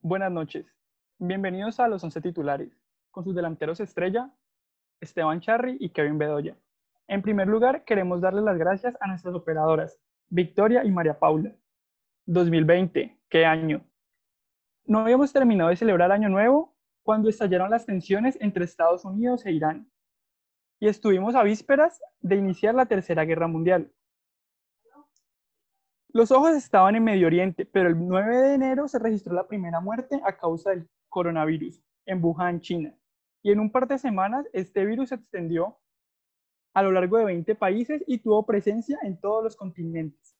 Buenas noches. Bienvenidos a los 11 titulares, con sus delanteros estrella, Esteban Charry y Kevin Bedoya. En primer lugar, queremos darles las gracias a nuestras operadoras, Victoria y María Paula. 2020, ¿qué año? No habíamos terminado de celebrar Año Nuevo cuando estallaron las tensiones entre Estados Unidos e Irán. Y estuvimos a vísperas de iniciar la Tercera Guerra Mundial. Los ojos estaban en Medio Oriente, pero el 9 de enero se registró la primera muerte a causa del coronavirus en Wuhan, China. Y en un par de semanas este virus se extendió a lo largo de 20 países y tuvo presencia en todos los continentes.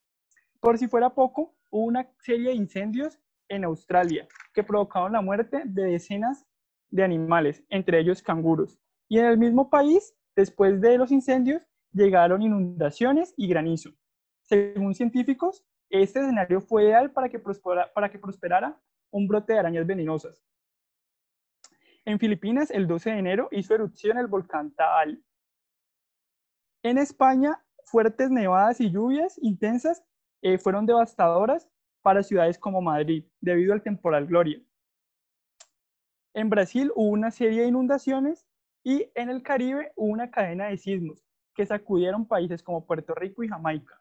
Por si fuera poco, hubo una serie de incendios en Australia que provocaron la muerte de decenas de animales, entre ellos canguros. Y en el mismo país, después de los incendios, llegaron inundaciones y granizo. Según científicos, este escenario fue ideal para que, prosperara, un brote de arañas venenosas. En Filipinas, el 12 de enero, hizo erupción el volcán Taal. En España, fuertes nevadas y lluvias intensas eh, fueron devastadoras para ciudades como Madrid, debido al temporal Gloria. En Brasil hubo una serie de inundaciones y en el Caribe hubo una cadena de sismos que sacudieron países como Puerto Rico y Jamaica.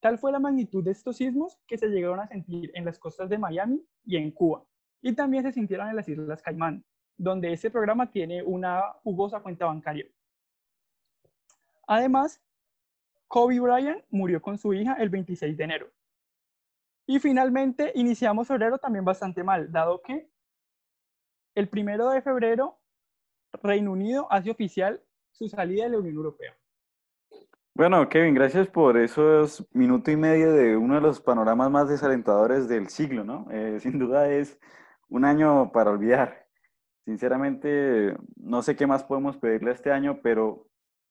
Tal fue la magnitud de estos sismos que se llegaron a sentir en las costas de Miami y en Cuba, y también se sintieron en las Islas Caimán, donde este programa tiene una jugosa cuenta bancaria. Además, Kobe Bryant murió con su hija el 26 de enero. Y finalmente iniciamos febrero también bastante mal, dado que el primero de febrero Reino Unido hace oficial su salida de la Unión Europea. Bueno, Kevin, gracias por esos minuto y medio de uno de los panoramas más desalentadores del siglo, ¿no? Eh, sin duda es un año para olvidar. Sinceramente, no sé qué más podemos pedirle este año, pero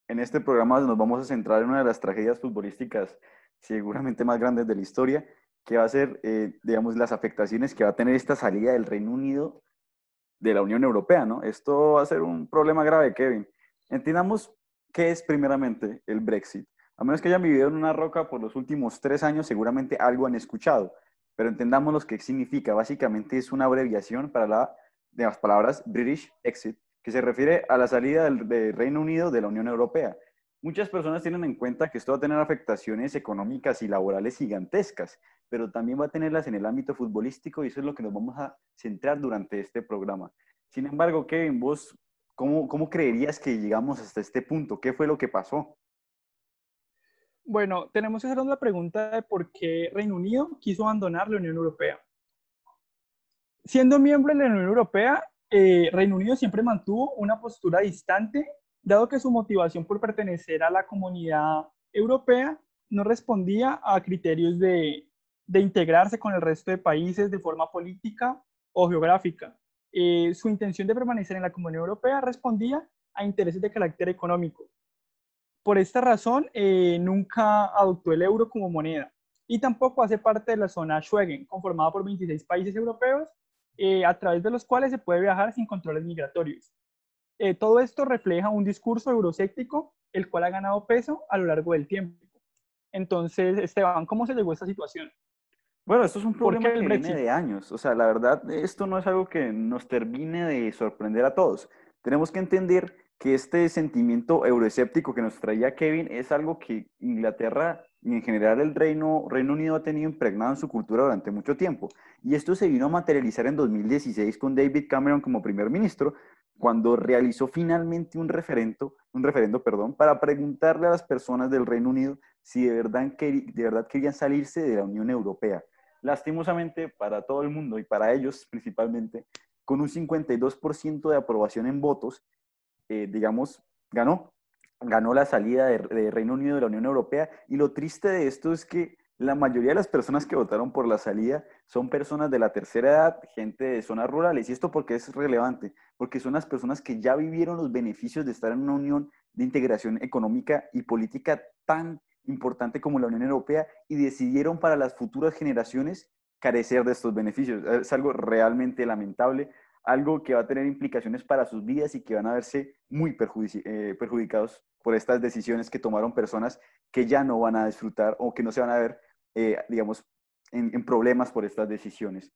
en este programa nos vamos a centrar en una de las tragedias futbolísticas seguramente más grandes de la historia, que va a ser, eh, digamos, las afectaciones que va a tener esta salida del Reino Unido de la Unión Europea, ¿no? Esto va a ser un problema grave, Kevin. Entendamos ¿Qué es primeramente el Brexit? A menos que hayan vivido en una roca por los últimos tres años, seguramente algo han escuchado, pero entendamos lo que significa. Básicamente es una abreviación para la, de las palabras British Exit, que se refiere a la salida del, Reino Unido de la Unión Europea. Muchas personas tienen en cuenta que esto va a tener afectaciones económicas y laborales gigantescas, pero también va a tenerlas en el ámbito futbolístico y eso es lo que nos vamos a centrar durante este programa. Sin embargo, Kevin, vos ¿Cómo, ¿Cómo creerías que llegamos hasta este punto? ¿Qué fue lo que pasó? Bueno, tenemos que hacernos la pregunta de por qué Reino Unido quiso abandonar la Unión Europea. Siendo miembro de la Unión Europea, eh, Reino Unido siempre mantuvo una postura distante, dado que su motivación por pertenecer a la comunidad europea no respondía a criterios de integrarse con el resto de países de forma política o geográfica. Eh, su intención de permanecer en la Comunidad Europea respondía a intereses de carácter económico. Por esta razón, eh, nunca adoptó el euro como moneda y tampoco hace parte de la zona Schengen, conformada por 26 países europeos, eh, a través de los cuales se puede viajar sin controles migratorios. todo esto refleja un discurso euroséptico, el cual ha ganado peso a lo largo del tiempo. Entonces, Esteban, ¿cómo se llegó a esta situación? Bueno, esto es un problema que viene de años. O sea, la verdad, esto no es algo que nos termine de sorprender a todos. Tenemos que entender que este sentimiento euroescéptico que nos traía Kevin es algo que Inglaterra y en general el Reino, Reino Unido ha tenido impregnado en su cultura durante mucho tiempo. Y esto se vino a materializar en 2016 con David Cameron como primer ministro, cuando realizó finalmente un referendo, un referendo perdón, para preguntarle a las personas del Reino Unido si de verdad, de verdad querían salirse de la Unión Europea lastimosamente para todo el mundo y para ellos principalmente, con un 52% de aprobación en votos, eh, digamos, ganó, ganó la salida de, Reino Unido de la Unión Europea. Y lo triste de esto es que la mayoría de las personas que votaron por la salida son personas de la tercera edad, gente de zonas rurales. ¿Y esto porque es relevante? Porque son las personas que ya vivieron los beneficios de estar en una unión de integración económica y política tan importante como la Unión Europea y decidieron para las futuras generaciones carecer de estos beneficios. Es algo realmente lamentable, algo que va a tener implicaciones para sus vidas y que van a verse muy eh, perjudicados por estas decisiones que tomaron personas que ya no van a disfrutar o que no se van a ver, eh, digamos, en, problemas por estas decisiones.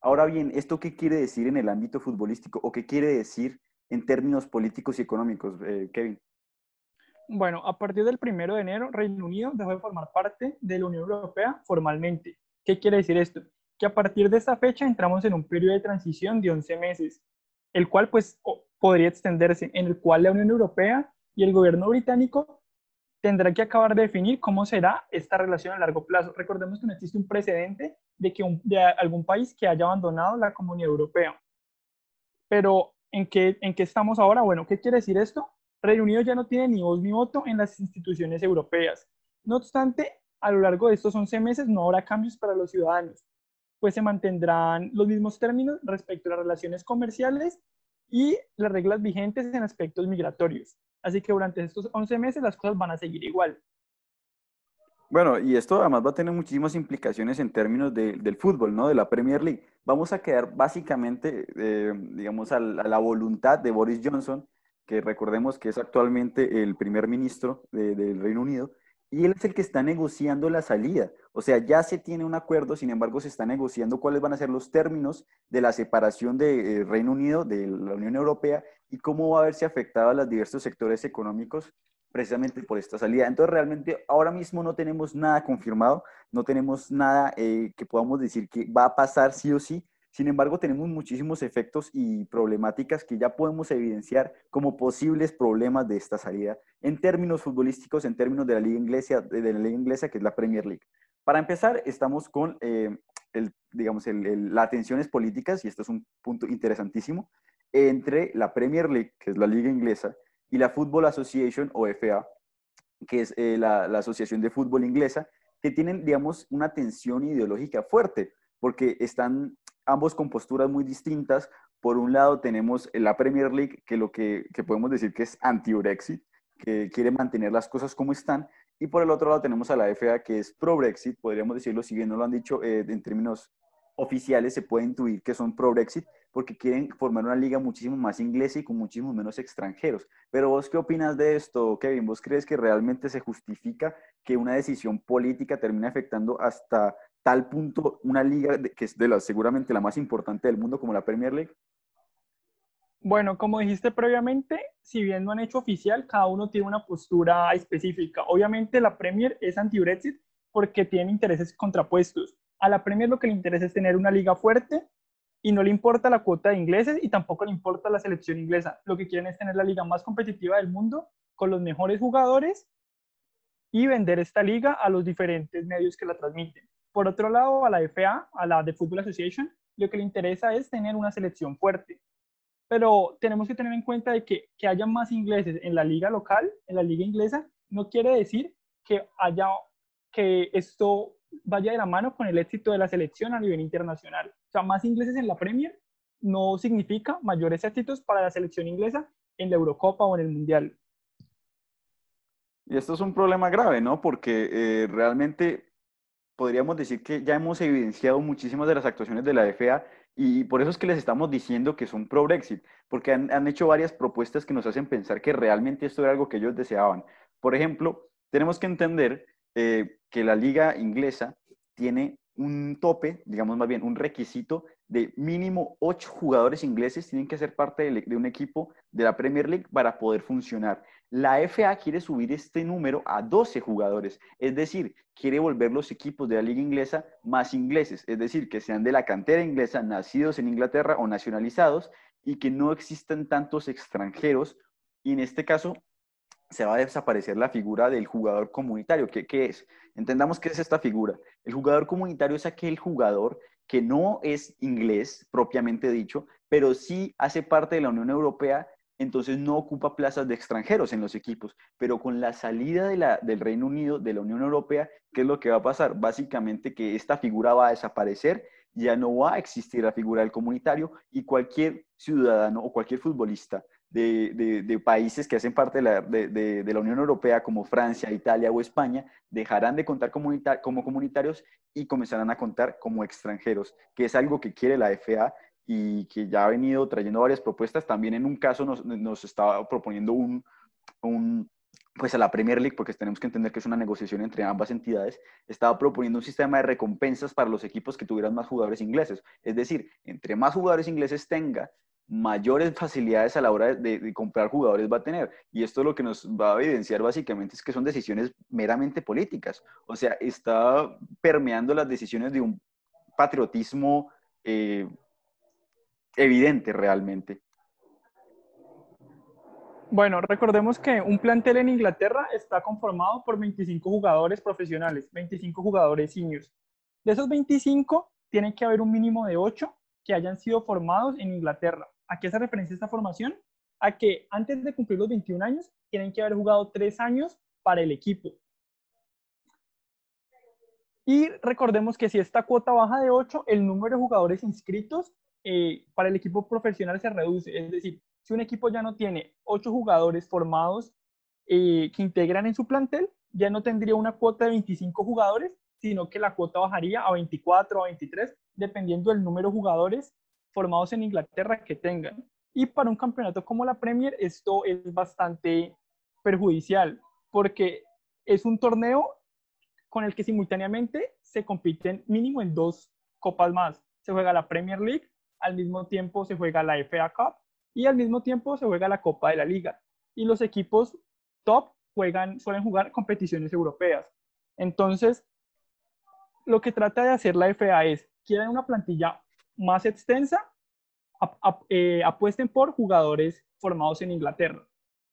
Ahora bien, ¿esto qué quiere decir en el ámbito futbolístico o qué quiere decir en términos políticos y económicos, eh, Kevin? Bueno, a partir del primero de enero, Reino Unido dejó de formar parte de la Unión Europea formalmente. ¿Qué quiere decir esto? Que a partir de esta fecha entramos en un periodo de transición de 11 meses, el cual pues podría extenderse, en el cual la Unión Europea y el gobierno británico tendrá que acabar de definir cómo será esta relación a largo plazo. Recordemos que no existe un precedente de que algún país que haya abandonado la Comunidad Europea. Pero, ¿en qué, ¿en qué estamos ahora? Bueno, ¿qué quiere decir esto? Reino Unido ya no tiene ni voz ni voto en las instituciones europeas. No obstante, a lo largo de estos 11 meses no habrá cambios para los ciudadanos, pues se mantendrán los mismos términos respecto a las relaciones comerciales y las reglas vigentes en aspectos migratorios. Así que durante estos 11 meses las cosas van a seguir igual. Bueno, y esto además va a tener muchísimas implicaciones en términos del fútbol, ¿no? De la Premier League. Vamos a quedar básicamente, eh, digamos, a la, voluntad de Boris Johnson, que recordemos que es actualmente el primer ministro del Reino Unido, y él es el que está negociando la salida. O sea, ya se tiene un acuerdo, sin embargo, se está negociando cuáles van a ser los términos de la separación del eh, Reino Unido de la Unión Europea y cómo va a verse afectada a los diversos sectores económicos precisamente por esta salida. Entonces, realmente ahora mismo no tenemos nada confirmado, no tenemos nada eh, que podamos decir que va a pasar sí o sí. Sin embargo, tenemos muchísimos efectos y problemáticas que ya podemos evidenciar como posibles problemas de esta salida en términos futbolísticos, en términos de la liga inglesa, de la liga inglesa que es la Premier League. Para empezar, estamos con eh, el, digamos, las tensiones políticas, y esto es un punto interesantísimo, entre la Premier League, que es la liga inglesa, y la Football Association o FA, que es eh, la, Asociación de Fútbol Inglesa, que tienen, digamos, una tensión ideológica fuerte, porque están ambos con posturas muy distintas. Por un lado tenemos la Premier League, que lo que, podemos decir que es anti-Brexit, que quiere mantener las cosas como están, y por el otro lado tenemos a la FA, que es pro-Brexit, podríamos decirlo, si bien no lo han dicho eh, en términos oficiales, se puede intuir que son pro-Brexit, porque quieren formar una liga muchísimo más inglesa y con muchísimo menos extranjeros. Pero vos qué opinas de esto, Kevin? ¿Vos crees que realmente se justifica que una decisión política termine afectando hasta tal punto una liga que es de seguramente la más importante del mundo como la Premier League? Bueno, como dijiste previamente, si bien no han hecho oficial, cada uno tiene una postura específica. Obviamente la Premier es anti-Brexit porque tiene intereses contrapuestos. A la Premier lo que le interesa es tener una liga fuerte y no le importa la cuota de ingleses y tampoco le importa la selección inglesa. Lo que quieren es tener la liga más competitiva del mundo con los mejores jugadores y vender esta liga a los diferentes medios que la transmiten. Por otro lado, a la FA, a la de Football Association, lo que le interesa es tener una selección fuerte. Pero tenemos que tener en cuenta de que, que haya más ingleses en la liga local, en la liga inglesa, no quiere decir que haya que esto vaya de la mano con el éxito de la selección a nivel internacional. O sea, más ingleses en la Premier no significa mayores éxitos para la selección inglesa en la Eurocopa o en el Mundial. Y esto es un problema grave, ¿no? Porque eh, realmente podríamos decir que ya hemos evidenciado muchísimas de las actuaciones de la FA y por eso es que les estamos diciendo que son pro-Brexit, porque han, han, hecho varias propuestas que nos hacen pensar que realmente esto era algo que ellos deseaban. Por ejemplo, tenemos que entender eh, que la liga inglesa tiene un tope, digamos más bien un requisito de mínimo ocho jugadores ingleses tienen que ser parte de, un equipo de la Premier League para poder funcionar. La FA quiere subir este número a 12 jugadores, es decir, quiere volver los equipos de la liga inglesa más ingleses, es decir, que sean de la cantera inglesa, nacidos en Inglaterra o nacionalizados y que no existan tantos extranjeros. Y en este caso, se va a desaparecer la figura del jugador comunitario. ¿Qué, ¿Qué, es? Entendamos qué es esta figura. El jugador comunitario es aquel jugador que no es inglés propiamente dicho, pero sí hace parte de la Unión Europea, entonces no ocupa plazas de extranjeros en los equipos. Pero con la salida de la, del Reino Unido, de la Unión Europea, ¿qué es lo que va a pasar? Básicamente que esta figura va a desaparecer, ya no va a existir la figura del comunitario y cualquier ciudadano o cualquier futbolista de, países que hacen parte de la, Unión Europea, como Francia, Italia o España, dejarán de contar como comunitarios y comenzarán a contar como extranjeros, que es algo que quiere la FA y que ya ha venido trayendo varias propuestas. También en un caso nos, estaba proponiendo un, pues a la Premier League, porque tenemos que entender que es una negociación entre ambas entidades, estaba proponiendo un sistema de recompensas para los equipos que tuvieran más jugadores ingleses. Es decir, entre más jugadores ingleses tenga, mayores facilidades a la hora de, comprar jugadores va a tener. Y esto lo que nos va a evidenciar básicamente es que son decisiones meramente políticas. O sea, está permeando las decisiones de un patriotismo eh, evidente realmente. Bueno, recordemos que un plantel en Inglaterra está conformado por 25 jugadores profesionales, 25 jugadores seniors. De esos 25, tiene que haber un mínimo de 8 que hayan sido formados en Inglaterra. ¿A qué se referencia esta formación? A que antes de cumplir los 21 años, tienen que haber jugado 3 años para el equipo. Y recordemos que si esta cuota baja de 8, el número de jugadores inscritos eh, para el equipo profesional se reduce. Es decir, si un equipo ya no tiene ocho jugadores formados eh, que integran en su plantel, ya no tendría una cuota de 25 jugadores, sino que la cuota bajaría a 24 o a 23, dependiendo del número de jugadores formados en Inglaterra que tengan. Y para un campeonato como la Premier, esto es bastante perjudicial, porque es un torneo con el que simultáneamente se compiten mínimo en dos copas más. Se juega la Premier League, al mismo tiempo se juega la FA Cup y al mismo tiempo se juega la Copa de la Liga. Y los equipos top juegan, suelen jugar competiciones europeas. Entonces, lo que trata de hacer la FA es, quieren una plantilla más extensa, eh, apuesten por jugadores formados en Inglaterra.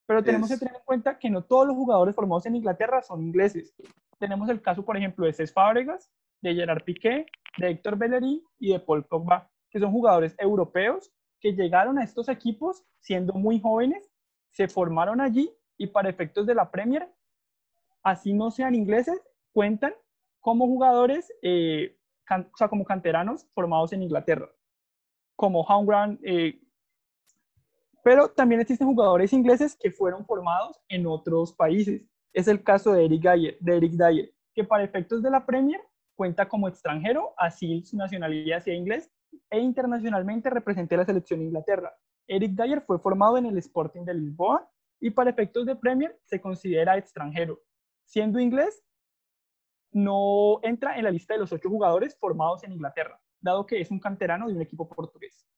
Pero tenemos que tener en cuenta que no todos los jugadores formados en Inglaterra son ingleses. Tenemos el caso, por ejemplo, de Cés Fábregas, de Gerard Piqué, de Héctor Bellerín y de Paul Pogba, que son jugadores europeos que llegaron a estos equipos siendo muy jóvenes, se formaron allí y para efectos de la Premier, así no sean ingleses, cuentan como jugadores, eh, o sea, como canteranos formados en Inglaterra, como Homegrown. Eh, pero también existen jugadores ingleses que fueron formados en otros países. Es el caso de Eric Dyer, de Eric Dyer que para efectos de la Premier cuenta como extranjero, así su nacionalidad sea inglés, e internacionalmente representé la selección Inglaterra. Eric Dyer fue formado en el Sporting de Lisboa y para efectos de Premier se considera extranjero. Siendo inglés, no entra en la lista de los ocho jugadores formados en Inglaterra, dado que es un canterano de un equipo portugués.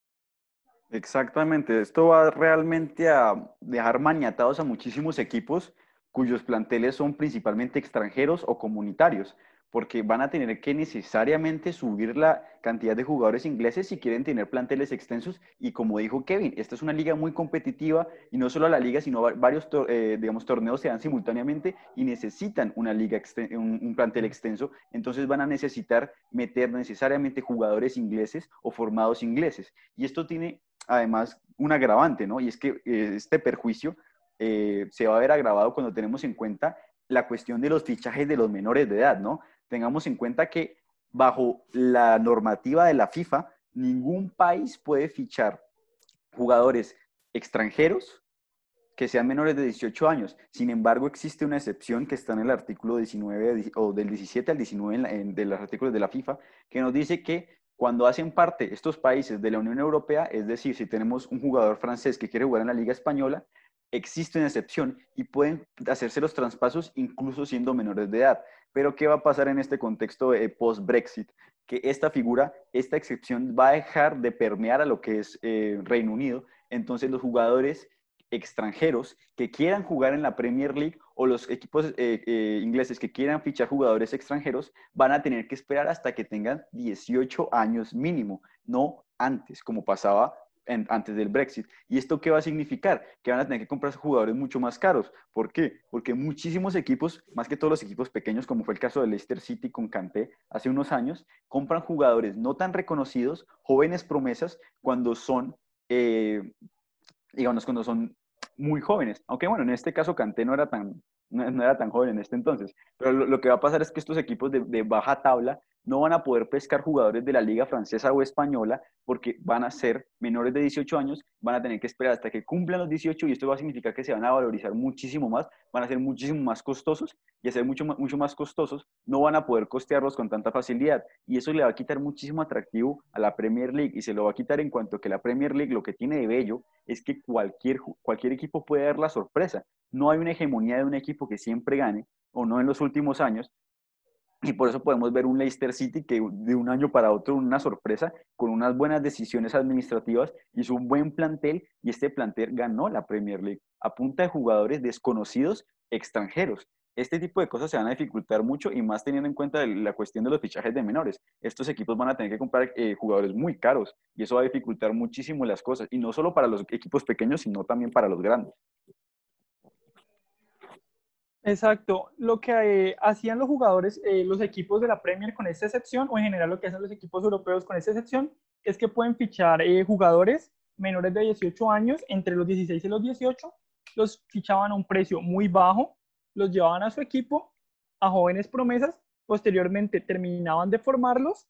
Exactamente, esto va realmente a dejar maniatados a muchísimos equipos cuyos planteles son principalmente extranjeros o comunitarios porque van a tener que necesariamente subir la cantidad de jugadores ingleses si quieren tener planteles extensos. Y como dijo Kevin, esta es una liga muy competitiva y no solo la liga, sino varios eh, digamos, torneos se dan simultáneamente y necesitan una liga un, plantel extenso. Entonces van a necesitar meter necesariamente jugadores ingleses o formados ingleses. Y esto tiene además un agravante, ¿no? Y es que eh, este perjuicio eh, se va a ver agravado cuando tenemos en cuenta la cuestión de los fichajes de los menores de edad, ¿no? Tengamos en cuenta que bajo la normativa de la FIFA, ningún país puede fichar jugadores extranjeros que sean menores de 18 años. Sin embargo, existe una excepción que está en el artículo 19 o del 17 al 19 de los artículos de la FIFA, que nos dice que cuando hacen parte estos países de la Unión Europea, es decir, si tenemos un jugador francés que quiere jugar en la Liga Española, existe una excepción y pueden hacerse los traspasos incluso siendo menores de edad. Pero ¿qué va a pasar en este contexto post-Brexit? Que esta figura, esta excepción va a dejar de permear a lo que es eh, Reino Unido. Entonces los jugadores extranjeros que quieran jugar en la Premier League o los equipos eh, eh, ingleses que quieran fichar jugadores extranjeros van a tener que esperar hasta que tengan 18 años mínimo, no antes, como pasaba antes del Brexit. ¿Y esto qué va a significar? Que van a tener que comprar jugadores mucho más caros. ¿Por qué? Porque muchísimos equipos, más que todos los equipos pequeños, como fue el caso de Leicester City con Kanté hace unos años, compran jugadores no tan reconocidos, jóvenes promesas, cuando son, eh, digamos, cuando son muy jóvenes. Aunque bueno, en este caso Kanté no era tan, no, era tan joven en este entonces. Pero lo, que va a pasar es que estos equipos de, baja tabla no van a poder pescar jugadores de la liga francesa o española porque van a ser menores de 18 años, van a tener que esperar hasta que cumplan los 18 y esto va a significar que se van a valorizar muchísimo más, van a ser muchísimo más costosos y a ser mucho, mucho más costosos, no van a poder costearlos con tanta facilidad y eso le va a quitar muchísimo atractivo a la Premier League y se lo va a quitar en cuanto que la Premier League lo que tiene de bello es que cualquier, cualquier equipo puede dar la sorpresa. No hay una hegemonía de un equipo que siempre gane, o no en los últimos años, y por eso podemos ver un Leicester City que de un año para otro, una sorpresa, con unas buenas decisiones administrativas, hizo un buen plantel y este plantel ganó la Premier League a punta de jugadores desconocidos extranjeros. Este tipo de cosas se van a dificultar mucho y más teniendo en cuenta la cuestión de los fichajes de menores. Estos equipos van a tener que comprar eh, jugadores muy caros y eso va a dificultar muchísimo las cosas. Y no solo para los equipos pequeños, sino también para los grandes. Exacto. Lo que eh, hacían los jugadores, eh, los equipos de la Premier con esta excepción, o en general lo que hacen los equipos europeos con esta excepción, es que pueden fichar eh, jugadores menores de 18 años, entre los 16 y los 18, los fichaban a un precio muy bajo, los llevaban a su equipo, a jóvenes promesas, posteriormente terminaban de formarlos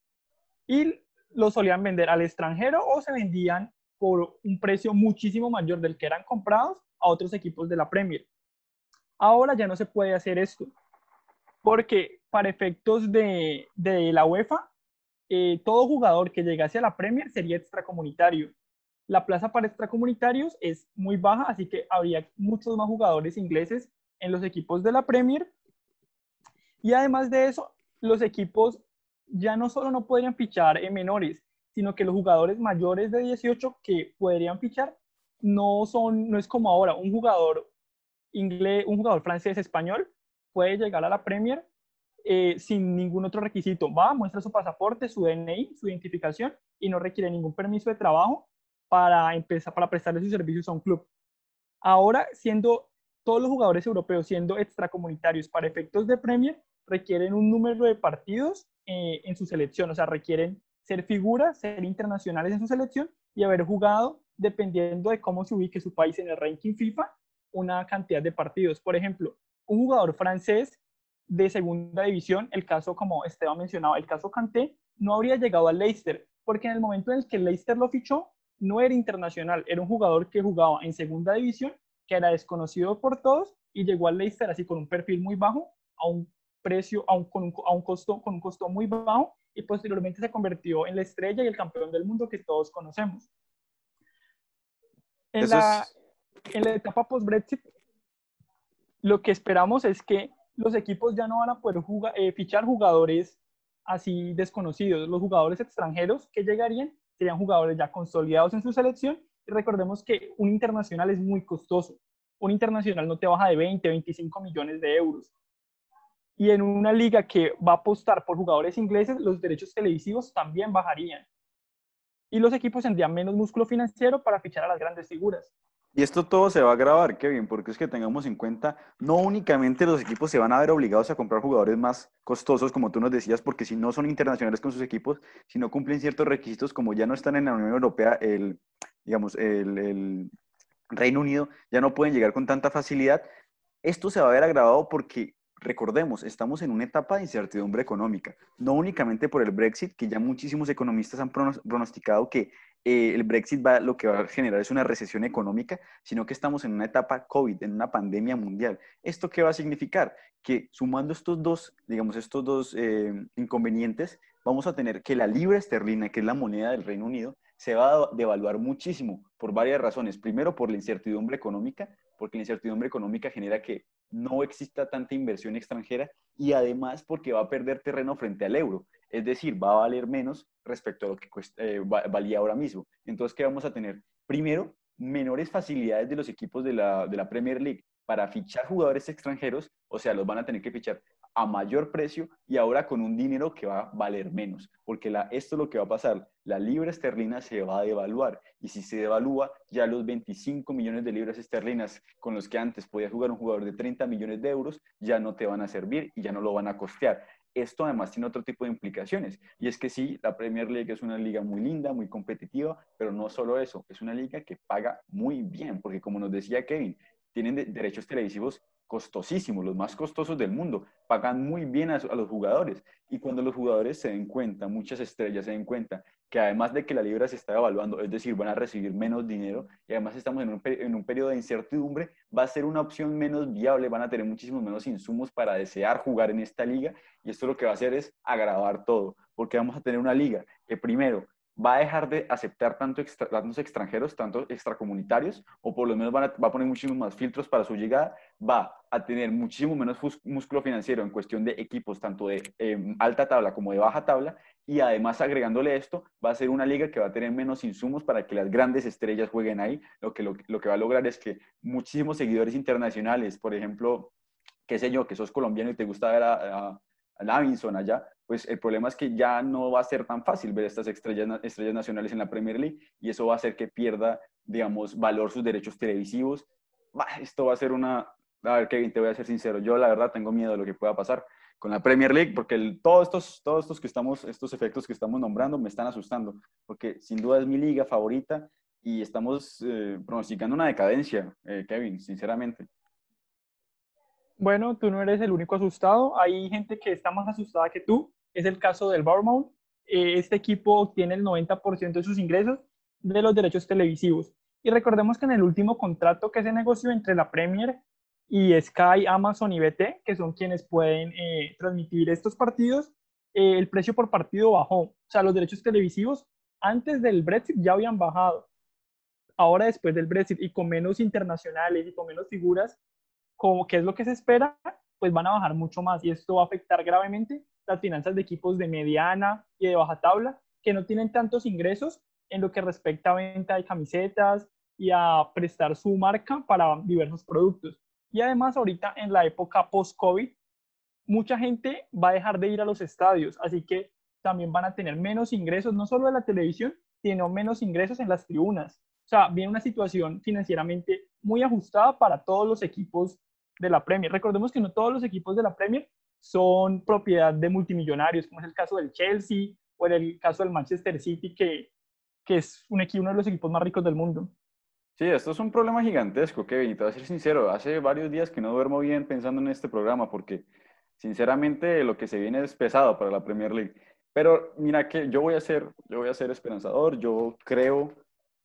y los solían vender al extranjero o se vendían por un precio muchísimo mayor del que eran comprados a otros equipos de la Premier. Ahora ya no se puede hacer esto, porque para efectos de, la UEFA, eh, todo jugador que llegase a la Premier sería extracomunitario. La plaza para extracomunitarios es muy baja, así que habría muchos más jugadores ingleses en los equipos de la Premier. Y además de eso, los equipos ya no solo no podrían fichar en menores, sino que los jugadores mayores de 18 que podrían fichar no son, no es como ahora, un jugador inglés, un jugador francés español puede llegar a la Premier eh, sin ningún otro requisito. Va, muestra su pasaporte, su DNI, su identificación y no requiere ningún permiso de trabajo para empezar, para prestarle sus servicios a un club. Ahora, siendo todos los jugadores europeos siendo extracomunitarios para efectos de Premier, requieren un número de partidos eh, en su selección, o sea, requieren ser figuras, ser internacionales en su selección y haber jugado, dependiendo de cómo se ubique su país en el ranking FIFA, una cantidad de partidos. Por ejemplo, un jugador francés de segunda división, el caso como Esteban mencionaba, el caso Kanté, no habría llegado al Leicester, porque en el momento en el que el Leicester lo fichó, no era internacional, era un jugador que jugaba en segunda división, que era desconocido por todos y llegó al Leicester así con un perfil muy bajo, a un precio, a un, con, un, a un costo, con un costo muy bajo y posteriormente se convirtió en la estrella y el campeón del mundo que todos conocemos. En la, en la etapa post-Brexit, lo que esperamos es que los equipos ya no van a poder eh, fichar jugadores así desconocidos. Los jugadores extranjeros que llegarían serían jugadores ya consolidados en su selección. Y recordemos que un internacional es muy costoso. Un internacional no te baja de 20, 25 millones de euros. Y en una liga que va a apostar por jugadores ingleses, los derechos televisivos también bajarían. Y los equipos tendrían menos músculo financiero para fichar a las grandes figuras. Y esto todo se va a grabar, Kevin, porque es que tengamos en cuenta, no únicamente los equipos se van a ver obligados a comprar jugadores más costosos, como tú nos decías, porque si no son internacionales con sus equipos, si no cumplen ciertos requisitos, como ya no están en la Unión Europea, el, digamos, el, el Reino Unido, ya no pueden llegar con tanta facilidad. Esto se va a ver agravado porque Recordemos, estamos en una etapa de incertidumbre económica, no únicamente por el Brexit, que ya muchísimos economistas han pronosticado que eh, el Brexit va, lo que va a generar es una recesión económica, sino que estamos en una etapa COVID, en una pandemia mundial. ¿Esto qué va a significar? Que sumando estos dos, digamos, estos dos eh, inconvenientes, vamos a tener que la libra esterlina, que es la moneda del Reino Unido, se va a devaluar muchísimo por varias razones. Primero, por la incertidumbre económica, porque la incertidumbre económica genera que no exista tanta inversión extranjera y además porque va a perder terreno frente al euro. Es decir, va a valer menos respecto a lo que eh, valía ahora mismo. Entonces, ¿qué vamos a tener? Primero, menores facilidades de los equipos de la, de la Premier League para fichar jugadores extranjeros, o sea, los van a tener que fichar a mayor precio y ahora con un dinero que va a valer menos, porque esto es lo que va a pasar, la libra esterlina se va a devaluar y si se devalúa, ya los 25 millones de libras esterlinas con los que antes podía jugar un jugador de 30 millones de euros ya no te van a servir y ya no lo van a costear esto además tiene otro tipo de implicaciones. Y es que sí, la Premier League es una liga muy linda, muy competitiva, pero no solo eso, es una liga que paga muy bien, porque como nos decía Kevin, tienen derechos televisivos costosísimos, los más costosos del mundo, pagan muy bien a, los jugadores. Y cuando los jugadores se den cuenta, muchas estrellas se den cuenta que además de que la libra se está evaluando, es decir, van a recibir menos dinero y además estamos en un, en un periodo de incertidumbre, va a ser una opción menos viable, van a tener muchísimos menos insumos para desear jugar en esta liga y esto lo que va a hacer es agravar todo, porque vamos a tener una liga que primero va a dejar de aceptar tanto tantos extranjeros, tanto extracomunitarios, o por lo menos va a poner muchísimos más filtros para su llegada, va a tener muchísimo menos músculo financiero en cuestión de equipos, tanto de em, alta tabla como de baja tabla, y además agregándole esto, va a ser una liga que va a tener menos insumos para que las grandes estrellas jueguen ahí, lo que, lo, que va a lograr es que muchísimos seguidores internacionales, por ejemplo, qué sé yo, que sos colombiano y te gusta ver a, a allá, pues el problema es que ya no va a ser tan fácil ver estas estrellas, estrellas nacionales en la Premier League y eso va a hacer que pierda, digamos, valor sus derechos televisivos. esto va a ser una... A ver, Kevin, te voy a ser sincero, yo la verdad tengo miedo de lo que pueda pasar con la Premier League, porque todos, estos, todos estos, que estamos, estos efectos que estamos nombrando me están asustando, porque sin duda es mi liga favorita y estamos eh, pronosticando una decadencia, eh, Kevin, sinceramente. Bueno, tú no eres el único asustado, hay gente que está más asustada que tú, es el caso del Bournemouth. Eh, este equipo obtiene el 90% de sus ingresos de los derechos televisivos. Y recordemos que en el último contrato que se negoció entre la Premier y Sky, Amazon y BT, que son quienes pueden eh, transmitir estos partidos, eh, el precio por partido bajó. O sea, los derechos televisivos antes del Brexit ya habían bajado. Ahora, después del Brexit y con menos internacionales y con menos figuras, como que es lo que se espera, pues van a bajar mucho más y esto va a afectar gravemente las finanzas de equipos de mediana y de baja tabla que no tienen tantos ingresos en lo que respecta a venta de camisetas y a prestar su marca para diversos productos. Y además ahorita en la época post-COVID, mucha gente va a dejar de ir a los estadios, así que también van a tener menos ingresos, no solo de la televisión, sino menos ingresos en las tribunas. O sea, viene una situación financieramente muy ajustada para todos los equipos de la Premier. Recordemos que no todos los equipos de la Premier son propiedad de multimillonarios, como es el caso del Chelsea o en el caso del Manchester City, que, que es un equipo, uno de los equipos más ricos del mundo. Sí, esto es un problema gigantesco, Kevin, y te voy a ser sincero, hace varios días que no duermo bien pensando en este programa, porque sinceramente lo que se viene es pesado para la Premier League. Pero mira que yo voy a ser, yo voy a ser esperanzador, yo creo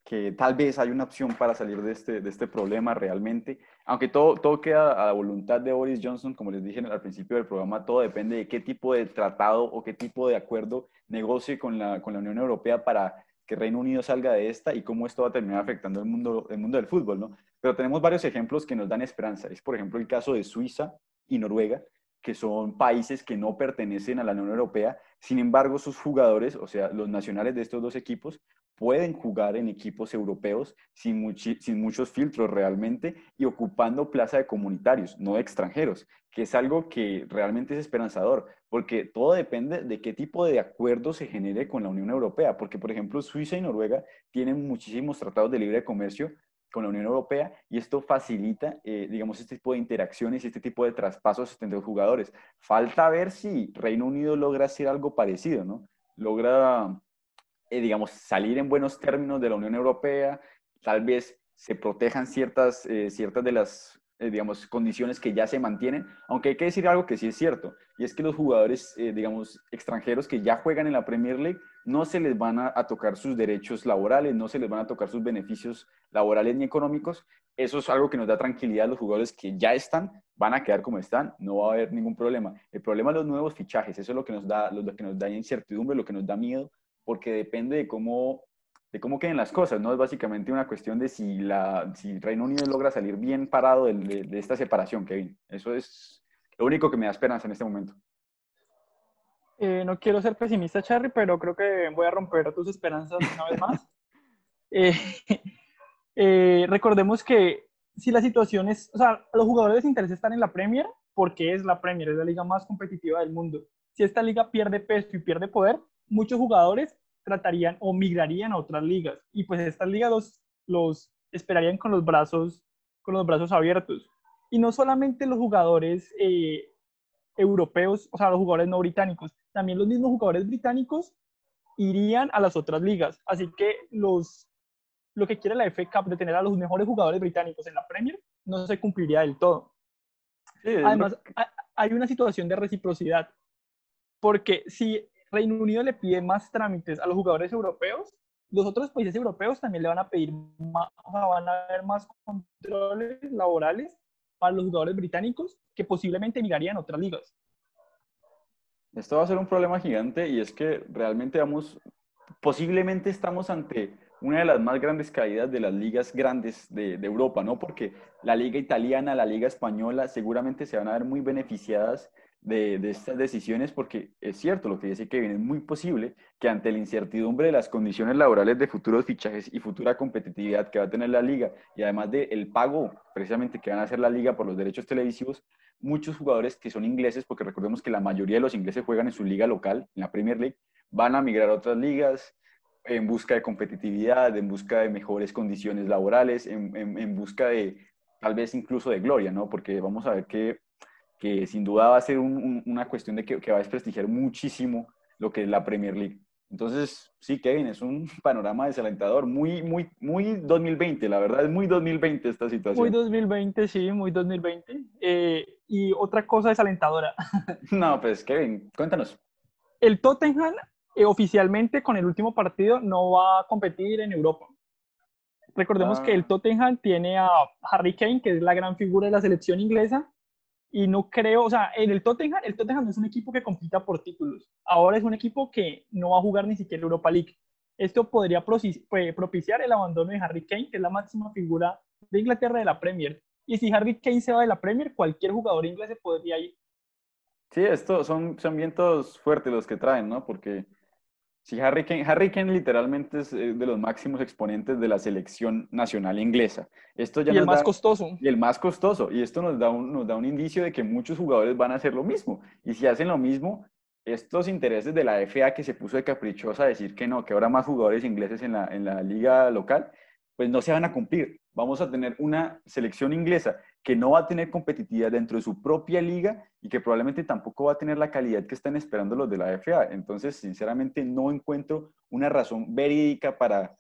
que tal vez hay una opción para salir de este, de este problema realmente, aunque todo, todo queda a la voluntad de Boris Johnson, como les dije al principio del programa, todo depende de qué tipo de tratado o qué tipo de acuerdo negocie con la, con la Unión Europea para que Reino Unido salga de esta y cómo esto va a terminar afectando el mundo, el mundo del fútbol, ¿no? Pero tenemos varios ejemplos que nos dan esperanza. Es, por ejemplo, el caso de Suiza y Noruega, que son países que no pertenecen a la Unión Europea. Sin embargo, sus jugadores, o sea, los nacionales de estos dos equipos, pueden jugar en equipos europeos sin, sin muchos filtros realmente y ocupando plaza de comunitarios, no de extranjeros, que es algo que realmente es esperanzador, porque todo depende de qué tipo de acuerdo se genere con la Unión Europea, porque por ejemplo Suiza y Noruega tienen muchísimos tratados de libre comercio con la Unión Europea y esto facilita, eh, digamos, este tipo de interacciones y este tipo de traspasos entre los jugadores. Falta ver si Reino Unido logra hacer algo parecido, ¿no? Logra eh, digamos, salir en buenos términos de la Unión Europea, tal vez se protejan ciertas, eh, ciertas de las, eh, digamos, condiciones que ya se mantienen, aunque hay que decir algo que sí es cierto, y es que los jugadores, digamos, extranjeros que ya juegan en la Premier League, no se les van a, tocar sus derechos laborales, no se les van a tocar sus beneficios laborales ni económicos. Eso es algo que nos da tranquilidad a los jugadores que ya están, van a quedar como están, no va a haber ningún problema. El problema es los nuevos fichajes, eso es lo que nos da, lo que nos da incertidumbre, lo que nos da miedo, porque depende de cómo, de cómo queden las cosas, ¿no? Es básicamente una cuestión de si, la, si Reino Unido logra salir bien parado de, de, esta separación, Kevin. Eso es lo único que me da esperanza en este momento. Eh, no quiero ser pesimista, Charlie, pero creo que voy a romper tus esperanzas una vez más. Eh, eh, recordemos que si la situación es, o sea, a los jugadores les interesa estar en la Premier porque es la Premier, es la liga más competitiva del mundo. Si esta liga pierde peso y pierde poder, muchos jugadores tratarían o migrarían a otras ligas. Y pues estas ligas los, esperarían con los brazos con los brazos abiertos. Y no solamente los jugadores eh, europeos o sea los jugadores no británicos también los mismos jugadores británicos irían a las otras ligas. Así que los lo que quiere la FA Cup de tener a los mejores jugadores británicos en la Premier no se cumpliría del todo. Además, hay una situación de reciprocidad, porque si Reino Unido le pide más trámites a los jugadores europeos, los otros países europeos también le van a pedir más, van a haber más controles laborales para los jugadores británicos que posiblemente migrarían a otras ligas. Esto va a ser un problema gigante y es que realmente vamos, posiblemente estamos ante una de las más grandes caídas de las ligas grandes de, de, Europa, ¿no? Porque la liga italiana, la liga española seguramente se van a ver muy beneficiadas de, de, estas decisiones porque es cierto lo que dice Kevin, es muy posible que ante la incertidumbre de las condiciones laborales de futuros fichajes y futura competitividad que va a tener la liga y además del pago precisamente que van a hacer la liga por los derechos televisivos, muchos jugadores que son ingleses, porque recordemos que la mayoría de los ingleses juegan en su liga local, en la Premier League, van a migrar a otras ligas, en busca de competitividad, en busca de mejores condiciones laborales, en, en, busca de tal vez incluso de gloria, ¿no? Porque vamos a ver que, que sin duda va a ser una cuestión de que, que, va a desprestigiar muchísimo lo que es la Premier League. Entonces, sí, Kevin, es un panorama desalentador, muy, muy, muy 2020, la verdad, es muy 2020 esta situación. Muy 2020, sí, muy 2020. Eh, y otra cosa desalentadora. No, pues, Kevin, cuéntanos. El Tottenham eh, oficialmente con el último partido no va a competir en Europa. Recordemos que el ah. Tottenham tiene a Harry Kane, que es la gran figura de la selección inglesa, y no creo, o sea, en el Tottenham, el Tottenham no es un equipo que compita por títulos. Ahora es un equipo que no va a jugar ni siquiera Europa League. Esto podría propiciar el abandono de Harry Kane, que es la máxima figura de Inglaterra de la Premier. Y si Harry Kane se va de la Premier, cualquier jugador inglés se podría ir. Sí, esto son, son vientos fuertes los que traen, ¿no? Porque Sí, Harry Kane, Harry Kane literalmente es eh, de los máximos exponentes de la selección nacional inglesa. Esto ya y el más costoso. Y el más costoso. Y esto nos da, un, nos da un indicio de que muchos jugadores van a hacer lo mismo. Y si hacen lo mismo, estos intereses de la FA que se puso de caprichosa a decir que no, que habrá más jugadores ingleses en la, en la liga local, pues no se van a cumplir. Vamos a tener una selección inglesa que no va a tener competitividad dentro de su propia liga y que probablemente tampoco va a tener la calidad que están esperando los de la FA. Entonces, sinceramente, no encuentro una razón verídica para,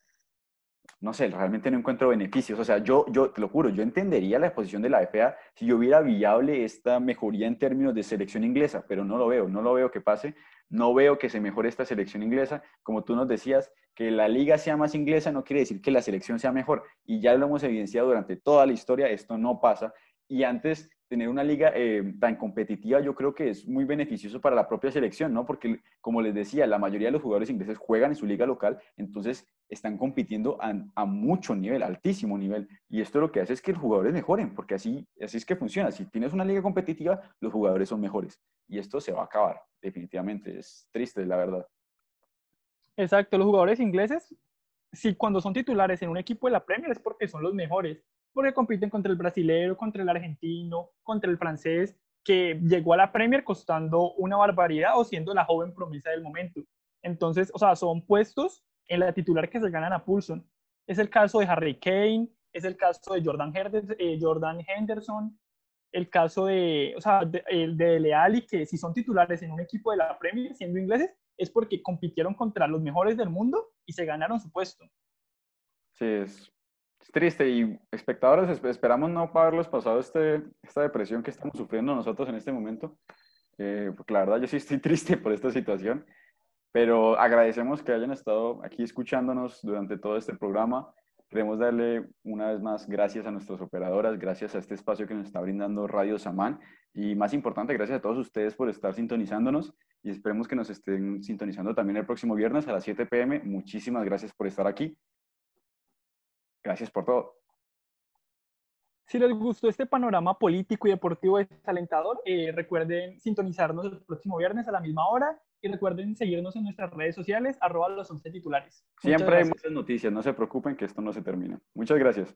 no sé, realmente no encuentro beneficios. O sea, yo, yo te lo juro, yo entendería la posición de la FA si yo hubiera viable esta mejoría en términos de selección inglesa, pero no lo veo, no lo veo que pase, no veo que se mejore esta selección inglesa. Como tú nos decías, que la liga sea más inglesa no quiere decir que la selección sea mejor. Y ya lo hemos evidenciado durante toda la historia, esto no pasa. Y antes, tener una liga eh, tan competitiva yo creo que es muy beneficioso para la propia selección, ¿no? Porque, como les decía, la mayoría de los jugadores ingleses juegan en su liga local, entonces están compitiendo a, mucho nivel, altísimo nivel. Y esto lo que hace es que los jugadores mejoren, porque así, así es que funciona. Si tienes una liga competitiva, los jugadores son mejores. Y esto se va a acabar, definitivamente. Es triste, la verdad. Exacto, los jugadores ingleses, si cuando son titulares en un equipo de la Premier es porque son los mejores, porque compiten contra el brasileño, contra el argentino, contra el francés, que llegó a la Premier costando una barbaridad o siendo la joven promesa del momento. Entonces, o sea, son puestos en la titular que se ganan a pulso. Es el caso de Harry Kane, es el caso de Jordan, eh, Jordan Henderson, el caso de, o sea, de, de Leali, que si son titulares en un equipo de la Premier, siendo ingleses, es porque compitieron contra los mejores del mundo y se ganaron su puesto. Sí, es, triste y espectadores esperamos no haberlos pasado este, esta depresión que estamos sufriendo nosotros en este momento. Eh, porque la verdad yo sí estoy triste por esta situación, pero agradecemos que hayan estado aquí escuchándonos durante todo este programa. Queremos darle una vez más gracias a nuestras operadoras, gracias a este espacio que nos está brindando Radio Samán y más importante, gracias a todos ustedes por estar sintonizándonos y esperemos que nos estén sintonizando también el próximo viernes a las 7 pm. Muchísimas gracias por estar aquí. Gracias por todo. Si les gustó este panorama político y deportivo desalentador, eh, recuerden sintonizarnos el próximo viernes a la misma hora y recuerden seguirnos en nuestras redes sociales, arroba los 11 titulares. Siempre hay muchas noticias, no se preocupen que esto no se termina. Muchas gracias.